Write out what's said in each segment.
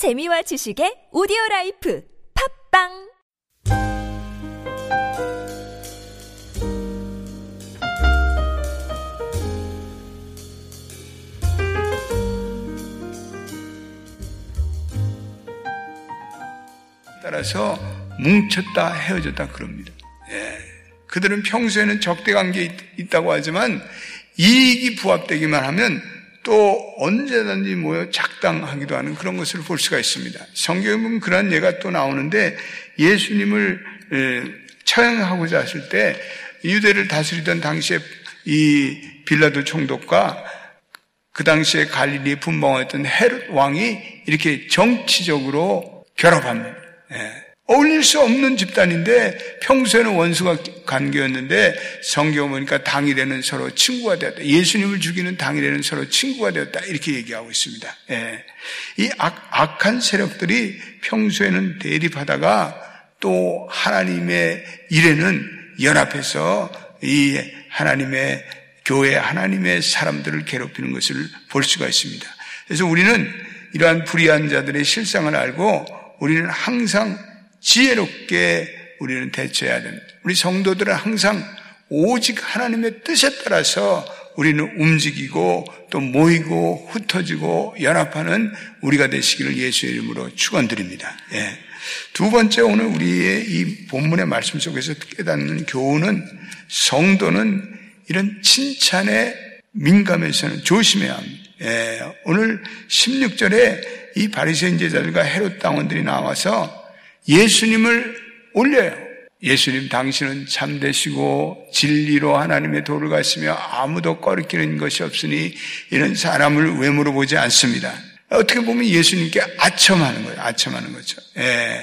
재미와 지식의 오디오 라이프 팟빵 따라서 뭉쳤다 헤어졌다 그럽니다. 예. 그들은 평소에는 적대 관계에 있다고 하지만 이익이 부합되기만 하면 또 언제든지 모여 작당하기도 하는 그런 것을 볼 수가 있습니다. 성경에 보면 그런 예가 또 나오는데 예수님을 처형하고자 했을 때 유대를 다스리던 당시에 이 빌라도 총독과 그 당시에 갈릴리에 분봉했던 헤롯 왕이 이렇게 정치적으로 결합합니다. 예. 어울릴 수 없는 집단인데 평소에는 원수가 관계였는데 성경 보니까 당일에는 서로 친구가 되었다. 예수님을 죽이는 당일에는 서로 친구가 되었다. 이렇게 얘기하고 있습니다. 예. 이 악, 악한 세력들이 평소에는 대립하다가 또 하나님의 일에는 연합해서 이 하나님의 교회 하나님의 사람들을 괴롭히는 것을 볼 수가 있습니다. 그래서 우리는 이러한 불의한 자들의 실상을 알고 우리는 항상 지혜롭게 우리는 대처해야 됩니다. 우리 성도들은 항상 오직 하나님의 뜻에 따라서 우리는 움직이고 또 모이고 흩어지고 연합하는 우리가 되시기를 예수의 이름으로 축원드립니다. 예. 두 번째 오늘 우리의 이 본문의 말씀 속에서 깨닫는 교훈은 성도는 이런 칭찬에 민감해서는 조심해야 합니다. 예. 오늘 16절에 이 바리새인 제자들과 헤롯 당원들이 나와서 예수님을 올려요. 예수님 당신은 참되시고 진리로 하나님의 도를 가시며 아무도 꺼리키는 것이 없으니 이런 사람을 왜 물어보지 않습니다. 어떻게 보면 예수님께 아첨하는 거예요. 아첨하는 거죠. 예.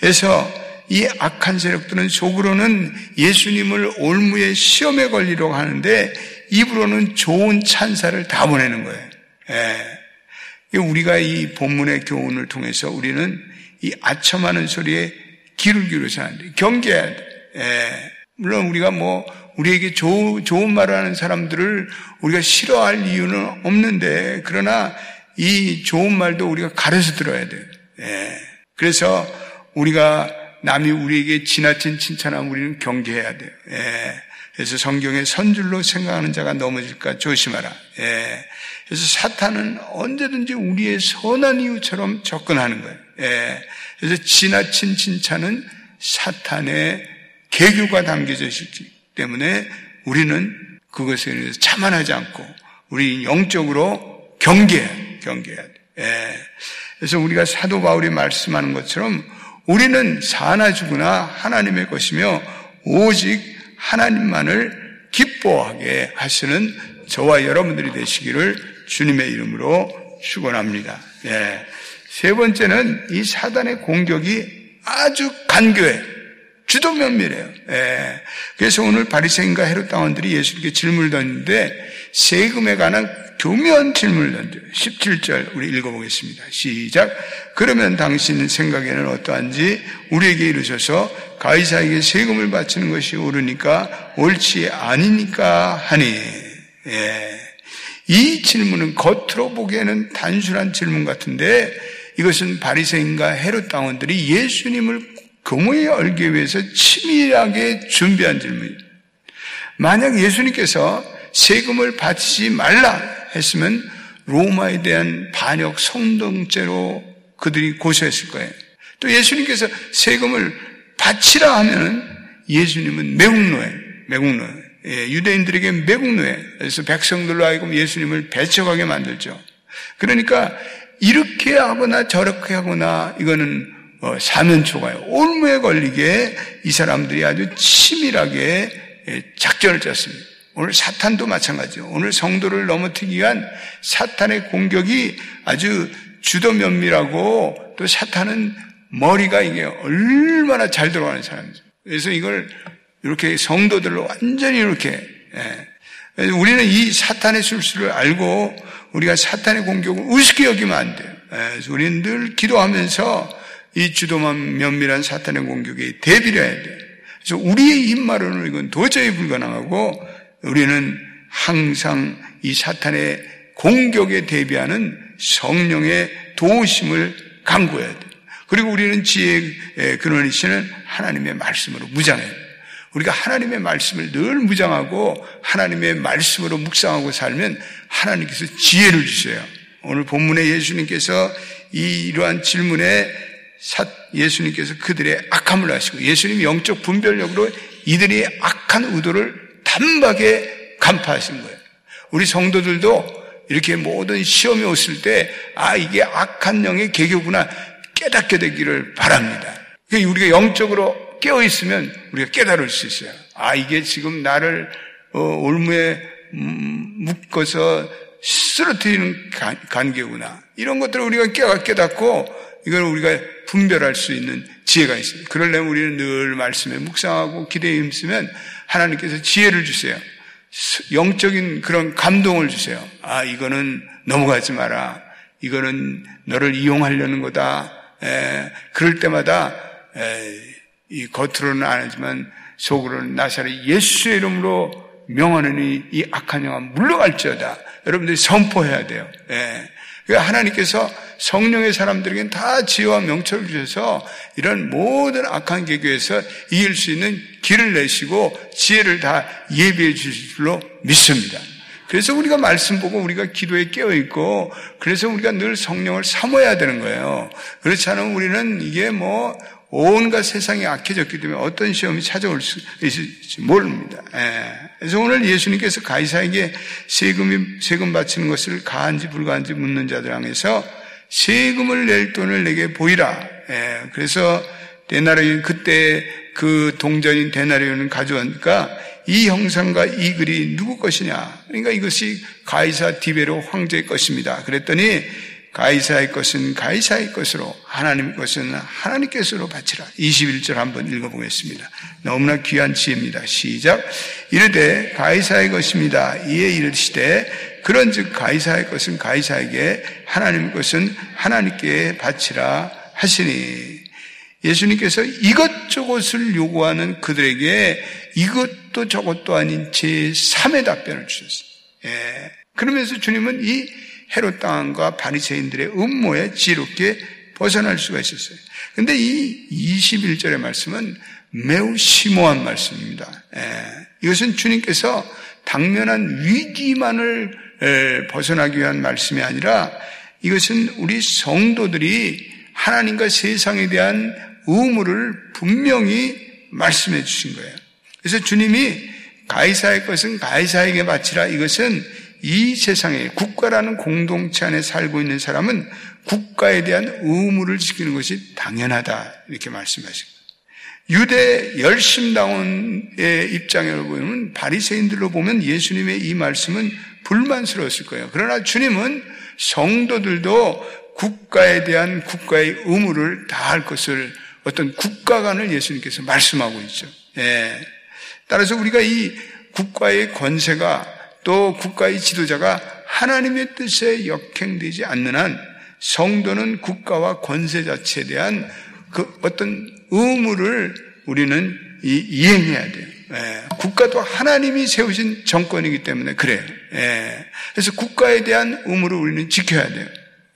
그래서 이 악한 세력들은 속으로는 예수님을 올무에 시험에 걸리려고 하는데 입으로는 좋은 찬사를 다 보내는 거예요. 예. 우리가 이 본문의 교훈을 통해서 우리는 이 아첨하는 소리에 귀를 기울여서 안 돼. 경계해야 돼. 예. 물론 우리가 뭐 우리에게 조, 좋은 말을 하는 사람들을 우리가 싫어할 이유는 없는데 그러나 이 좋은 말도 우리가 가려서 들어야 돼요. 예. 그래서 우리가 남이 우리에게 지나친 칭찬하면 우리는 경계해야 돼요. 예. 그래서 성경에 선줄로 생각하는 자가 넘어질까 조심하라. 예. 그래서 사탄은 언제든지 우리의 선한 이유처럼 접근하는 거예요. 예. 그래서 지나친 칭찬은 사탄의 개교가 담겨져 있기 때문에 우리는 그것에 대해서 자만하지 않고 우리 영적으로 경계, 경계해야 돼. 예. 그래서 우리가 사도 바울이 말씀하는 것처럼 우리는 사나 죽으나 하나님의 것이며 오직 하나님만을 기뻐하게 하시는 저와 여러분들이 되시기를 주님의 이름으로 축원합니다. 예. 세 번째는 이 사단의 공격이 아주 간교해. 주도 면밀해요. 예. 그래서 오늘 바리새인과 헤롯 당원들이 예수님께 질문을 던졌는데 세금에 관한 교묘한 질문을 던져요. 17절 우리 읽어보겠습니다. 시작. 그러면 당신 생각에는 어떠한지 우리에게 이르셔서 가이사에게 세금을 바치는 것이 옳으니까 옳지 아니니까 하니. 예. 이 질문은 겉으로 보기에는 단순한 질문 같은데 이것은 바리새인과 헤롯 당원들이 예수님을 공의에 얼기 위해서 치밀하게 준비한 질문입니다. 만약 예수님께서 세금을 바치지 말라 했으면 로마에 대한 반역 성동죄로 그들이 고소했을 거예요. 또 예수님께서 세금을 바치라 하면 예수님은 매국노예, 매국노예. 예, 유대인들에게 매국노예. 그래서 백성들로 하여금 예수님을 배척하게 만들죠. 그러니까 이렇게 하거나 저렇게 하거나 이거는 어, 사면초가요. 올무에 걸리게 이 사람들이 아주 치밀하게 예, 작전을 짰습니다. 오늘 사탄도 마찬가지죠. 오늘 성도를 넘어뜨기 위한 사탄의 공격이 아주 주도 면밀하고 또 사탄은 머리가 이게 얼마나 잘 들어가는 사람이죠. 그래서 이걸 이렇게 성도들로 완전히 이렇게 예. 우리는 이 사탄의 술수를 알고 우리가 사탄의 공격을 우습게 여기면 안 돼요. 예, 그래서 우리는 늘 기도하면서 이 주도만 면밀한 사탄의 공격에 대비를 해야 돼요. 그래서 우리의 입말로는 이건 도저히 불가능하고 우리는 항상 이 사탄의 공격에 대비하는 성령의 도우심을 강구해야 돼. 그리고 우리는 지혜의 근원이시는 하나님의 말씀으로 무장해요. 우리가 하나님의 말씀을 늘 무장하고 하나님의 말씀으로 묵상하고 살면 하나님께서 지혜를 주세요. 오늘 본문에 예수님께서 이 이러한 질문에 예수님께서 그들의 악함을 하시고 예수님 영적 분별력으로 이들이 악한 의도를 단박에 간파하신 거예요. 우리 성도들도 이렇게 모든 시험이 왔을 때, 아, 이게 악한 영의 계교구나 깨닫게 되기를 바랍니다. 우리가 영적으로 깨어 있으면 우리가 깨달을 수 있어요. 아, 이게 지금 나를 어, 올무에 음, 묶어서 쓰러뜨리는 관계구나. 이런 것들을 우리가 깨닫고 이걸 우리가 분별할 수 있는 지혜가 있습니다. 그러려면 우리는 늘 말씀에 묵상하고 기대에 힘쓰면 하나님께서 지혜를 주세요. 영적인 그런 감동을 주세요. 아, 이거는 넘어가지 마라. 이거는 너를 이용하려는 거다. 에, 그럴 때마다 에, 이 겉으로는 안 하지만 속으로는 나사렛 예수의 이름으로 명하느니 이 악한 영화 물러갈지어다. 여러분들이 선포해야 돼요. 예. 하나님께서 성령의 사람들에게는 다 지혜와 명철을 주셔서 이런 모든 악한 계교에서 이길 수 있는 길을 내시고 지혜를 다 예비해 주실 줄로 믿습니다. 그래서 우리가 말씀 보고 우리가 기도에 깨어 있고 그래서 우리가 늘 성령을 사모해야 되는 거예요. 그렇지 않으면 우리는 이게 뭐 온갖 세상이 악해졌기 때문에 어떤 시험이 찾아올 수 있을지 모릅니다. 예. 그래서 오늘 예수님께서 가이사에게 세금이 세금 바치는 것을 가한지 불가한지 묻는 자들 향해서 세금을 낼 돈을 내게 보이라. 예. 그래서 데나리온 그때 그 동전인 데나리온을 가져오니까 이 형상과 이 글이 누구 것이냐? 그러니까 이것이 가이사 디베로 황제의 것입니다. 그랬더니 가이사의 것은 가이사의 것으로 하나님의 것은 하나님 께서로 바치라. 21절 한번 읽어보겠습니다. 너무나 귀한 지혜입니다. 시작. 이르되 가이사의 것입니다. 이에 이르시되 그런즉 가이사의 것은 가이사에게 하나님의 것은 하나님께 바치라 하시니 예수님께서 이것저것을 요구하는 그들에게 이것도 저것도 아닌 제3의 답변을 주셨어요. 예. 그러면서 주님은 이 헤롯 당과 바리새인들의 음모에 지롭게 벗어날 수가 있었어요. 근데 이 21절의 말씀은 매우 심오한 말씀입니다. 예, 이것은 주님께서 당면한 위기만을 에, 벗어나기 위한 말씀이 아니라 이것은 우리 성도들이 하나님과 세상에 대한 의무를 분명히 말씀해 주신 거예요. 그래서 주님이 가이사의 것은 가이사에게 바치라 이것은 이 세상에 국가라는 공동체 안에 살고 있는 사람은 국가에 대한 의무를 지키는 것이 당연하다 이렇게 말씀하십니다. 유대 열심당원의 입장으로 보면 바리새인들로 보면 예수님의 이 말씀은 불만스러웠을 거예요. 그러나 주님은 성도들도 국가에 대한 국가의 의무를 다할 것을 어떤 국가관을 예수님께서 말씀하고 있죠. 예. 따라서 우리가 이 국가의 권세가 또 국가의 지도자가 하나님의 뜻에 역행되지 않는 한 성도는 국가와 권세 자체에 대한 그 어떤 의무를 우리는 이 행해야 돼요. 예, 국가도 하나님이 세우신 정권이기 때문에 그래요. 예, 그래서 국가에 대한 의무를 우리는 지켜야 돼요.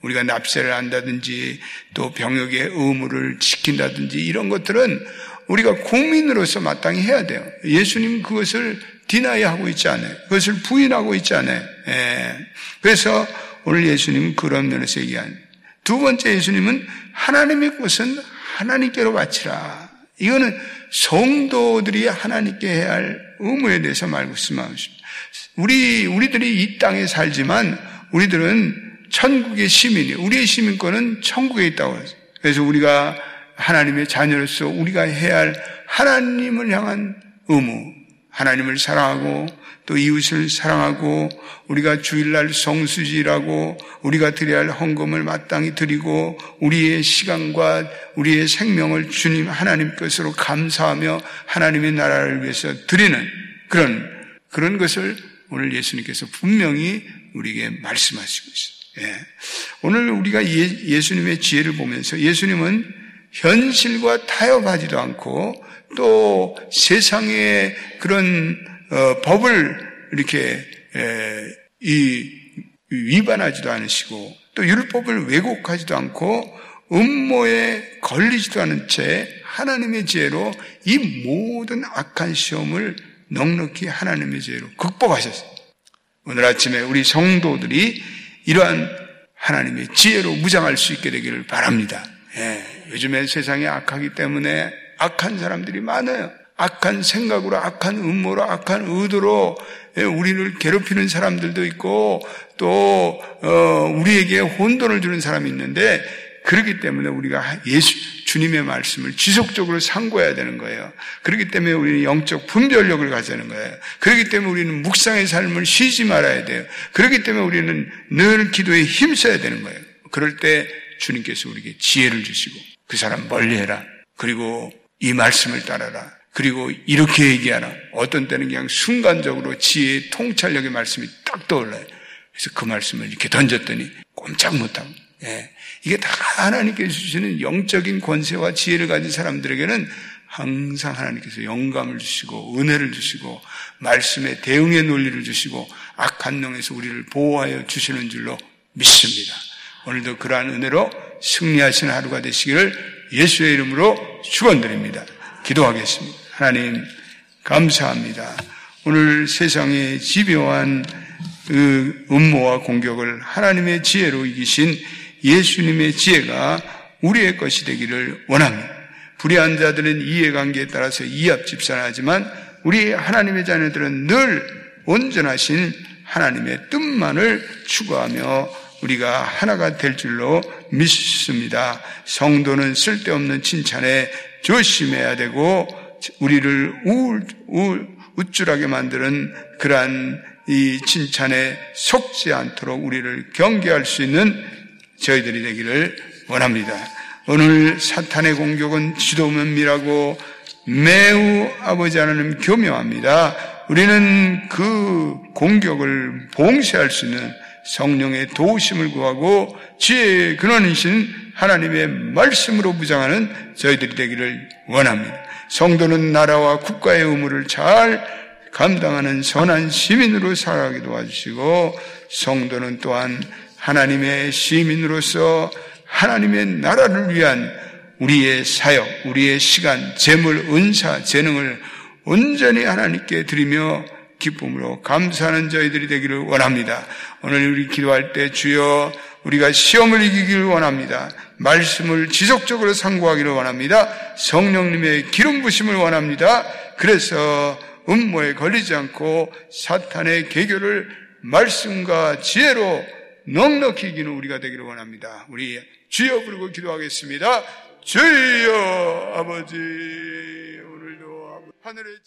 우리가 납세를 한다든지 또 병역의 의무를 지킨다든지 이런 것들은 우리가 국민으로서 마땅히 해야 돼요. 예수님 그것을 디나이하고 있지 않아요. 그것을 부인하고 있지 않아요. 예. 그래서 오늘 예수님은 그런 면에서 얘기한 두 번째 예수님은 하나님의 것은 하나님께로 바치라. 이거는 성도들이 하나님께 해야 할 의무에 대해서 말씀하십니다. 우리 우리들이 이 땅에 살지만 우리들은 천국의 시민이 우리의 시민권은 천국에 있다고 해서 그래서 우리가 하나님의 자녀로서 우리가 해야 할 하나님을 향한 의무, 하나님을 사랑하고 또 이웃을 사랑하고 우리가 주일날 성수지라고 우리가 드려야 할 헌금을 마땅히 드리고 우리의 시간과 우리의 생명을 주님 하나님 것으로 감사하며 하나님의 나라를 위해서 드리는 그런 그런 것을 오늘 예수님께서 분명히 우리에게 말씀하시고 있어요. 예. 오늘 우리가 예, 수님의 지혜를 보면서 예수님은 현실과 타협하지도 않고 또 세상의 그런 어, 법을 이렇게 에, 이, 위반하지도 않으시고 또 율법을 왜곡하지도 않고 음모에 걸리지도 않은 채 하나님의 지혜로 이 모든 악한 시험을 넉넉히 하나님의 지혜로 극복하셨어요. 오늘 아침에 우리 성도들이 이러한 하나님의 지혜로 무장할 수 있게 되기를 바랍니다. 예, 요즘에 세상이 악하기 때문에 악한 사람들이 많아요. 악한 생각으로, 악한 음모로, 악한 의도로 예, 우리를 괴롭히는 사람들도 있고 또 어, 우리에게 혼돈을 주는 사람이 있는데 그렇기 때문에 우리가 예수 주님의 말씀을 지속적으로 상고해야 되는 거예요. 그렇기 때문에 우리는 영적 분별력을 가지는 거예요. 그렇기 때문에 우리는 묵상의 삶을 쉬지 말아야 돼요. 그렇기 때문에 우리는 늘 기도에 힘써야 되는 거예요. 그럴 때 주님께서 우리에게 지혜를 주시고 그 사람 멀리해라. 그리고 이 말씀을 따라라. 그리고 이렇게 얘기하라. 어떤 때는 그냥 순간적으로 지혜의 통찰력의 말씀이 딱 떠올라요. 그래서 그 말씀을 이렇게 던졌더니 꼼짝 못하고 예. 이게 다 하나님께서 주시는 영적인 권세와 지혜를 가진 사람들에게는 항상 하나님께서 영감을 주시고 은혜를 주시고 말씀에 대응의 논리를 주시고 악한 놈에서 우리를 보호하여 주시는 줄로 믿습니다. 오늘도 그러한 은혜로 승리하시는 하루가 되시기를 예수의 이름으로 축원드립니다. 기도하겠습니다. 하나님 감사합니다. 오늘 세상에 집요한 그 음모와 공격을 하나님의 지혜로 이기신 예수님의 지혜가 우리의 것이 되기를 원합니다. 불의한 자들은 이해관계에 따라서 이합집산하지만 우리 하나님의 자녀들은 늘 온전하신 하나님의 뜻만을 추구하며 우리가 하나가 될 줄로 믿습니다. 성도는 쓸데없는 칭찬에 조심해야 되고 우리를 우울, 우울, 우쭐하게 만드는 그러한 이 칭찬에 속지 않도록 우리를 경계할 수 있는 저희들이 되기를 원합니다. 오늘 사탄의 공격은 지도면밀하고 매우 아버지 하나님 교묘합니다. 우리는 그 공격을 봉쇄할 수 있는 성령의 도우심을 구하고 지혜의 근원이신 하나님의 말씀으로 무장하는 저희들이 되기를 원합니다. 성도는 나라와 국가의 의무를 잘 감당하는 선한 시민으로 살아가게 도와주시고 성도는 또한 하나님의 시민으로서 하나님의 나라를 위한 우리의 사역, 우리의 시간, 재물, 은사, 재능을 온전히 하나님께 드리며 기쁨으로 감사하는 저희들이 되기를 원합니다. 오늘 우리 기도할 때 주여 우리가 시험을 이기기를 원합니다. 말씀을 지속적으로 상고하기를 원합니다. 성령님의 기름 부심을 원합니다. 그래서 음모에 걸리지 않고 사탄의 계교를 말씀과 지혜로 넉넉히 이기는 우리가 되기를 원합니다. 우리 주여 부르고 기도하겠습니다. 주여 아버지 오늘도 하늘의